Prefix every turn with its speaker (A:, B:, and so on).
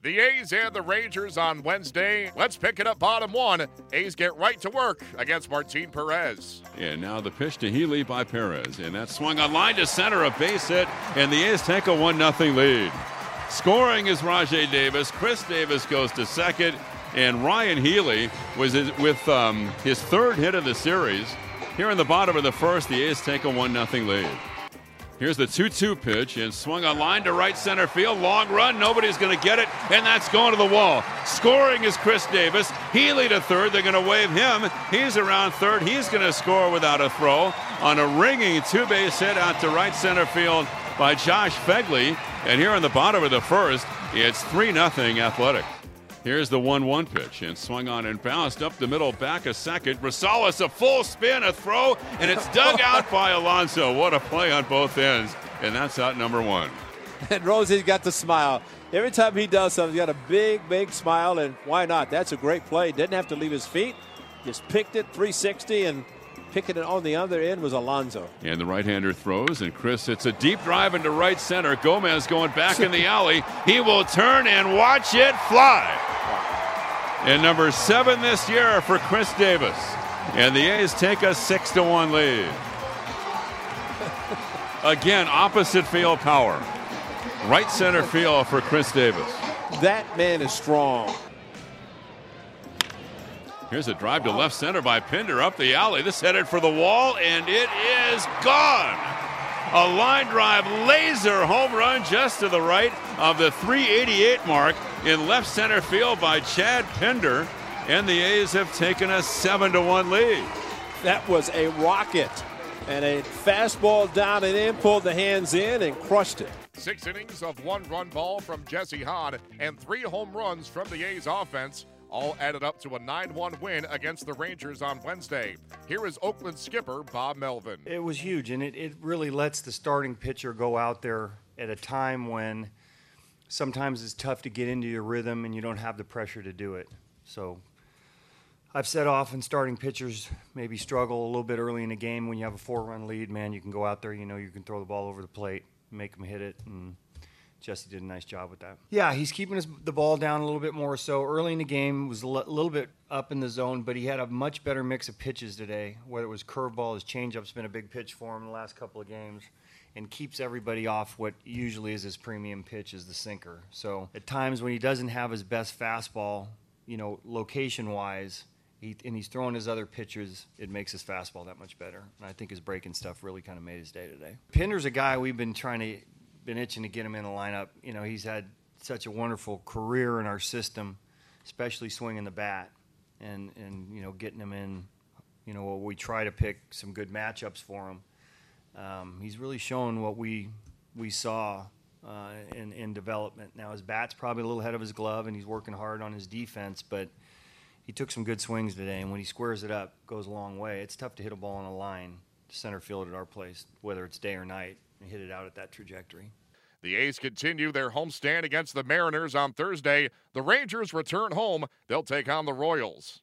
A: The A's and the Rangers on Wednesday. Let's pick it up bottom one. A's get right to work against Martin Perez.
B: And now the pitch to Healy by Perez. And that swung on line to center, a base hit, and the A's take a 1 0 lead. Scoring is Rajai Davis. Khris Davis goes to second. And Ryan Healy was with um, his third hit of the series. Here in the bottom of the first, the A's take a 1 0 lead. Here's the 2 2 pitch and swung a line to right center field. Long run. Nobody's going to get it, and that's going to the wall. Scoring is Khris Davis. Healy to third. They're going to wave him. He's around third. He's going to score without a throw on a ringing two base hit out to right center field by Josh Phegley. And here in the bottom of the first, it's 3 0 athletic. Here's the 1 1 pitch and swung on and bounced up the middle, back a second. Rosales, a full spin, a throw, and it's dug out by Alonso. What a play on both ends. And that's out number one.
C: And Rosie's got the smile. Every time he does something, he's got a big, big smile, and why not? That's a great play. Didn't have to leave his feet. Just picked it 360 and picking it on the other end was Alonso.
B: And the right-hander throws, and Khris, it's a deep drive into right center. Gomez going back in the alley. He will turn and watch it fly. And number seven this year for Khris Davis. And the A's take a six to one lead. Again, opposite field power. Right center field for Khris Davis.
C: That man is strong.
B: Here's a drive to left center by Pinder up the alley. This headed for the wall, and it is gone. A line drive laser home run just to the right of the 388 mark in left center field by Chad Pinder. And the A's have taken a 7 to 1 lead.
C: That was a rocket. And a fastball down and in, pulled the hands in and crushed it.
A: Six innings of one run ball from Jesse Hahn and three home runs from the A's offense all added up to a 9 1 win against the Rangers on Wednesday. Here is Oakland skipper Bob Melvin.
D: It was huge, and it, it really lets the starting pitcher go out there at a time when sometimes it's tough to get into your rhythm and you don't have the pressure to do it. So I've said often starting pitchers maybe struggle a little bit early in the game when you have a four run lead, man. You can go out there, you know, you can throw the ball over the plate, make them hit it, and Jesse did a nice job with that. Yeah, he's keeping his, the ball down a little bit more. So early in the game was a l- little bit up in the zone, but he had a much better mix of pitches today. Whether it was curveball, his changeup's been a big pitch for him the last couple of games, and keeps everybody off what usually is his premium pitch is the sinker. So at times when he doesn't have his best fastball, you know, location wise. He, and he's throwing his other pitches, it makes his fastball that much better. And I think his breaking stuff really kind of made his day today. Pinder's a guy we've been trying to been itching to get him in the lineup. You know, he's had such a wonderful career in our system, especially swinging the bat and and you know getting him in. You know, we try to pick some good matchups for him. Um, he's really shown what we we saw uh, in in development. Now his bat's probably a little ahead of his glove, and he's working hard on his defense, but. He took some good swings today, and when he squares it up, goes a long way. It's tough to hit a ball on a line center field at our place, whether it's day or night and hit it out at that trajectory.
A: The A's continue their homestand against the Mariners on Thursday. The Rangers return home. They'll take on the Royals.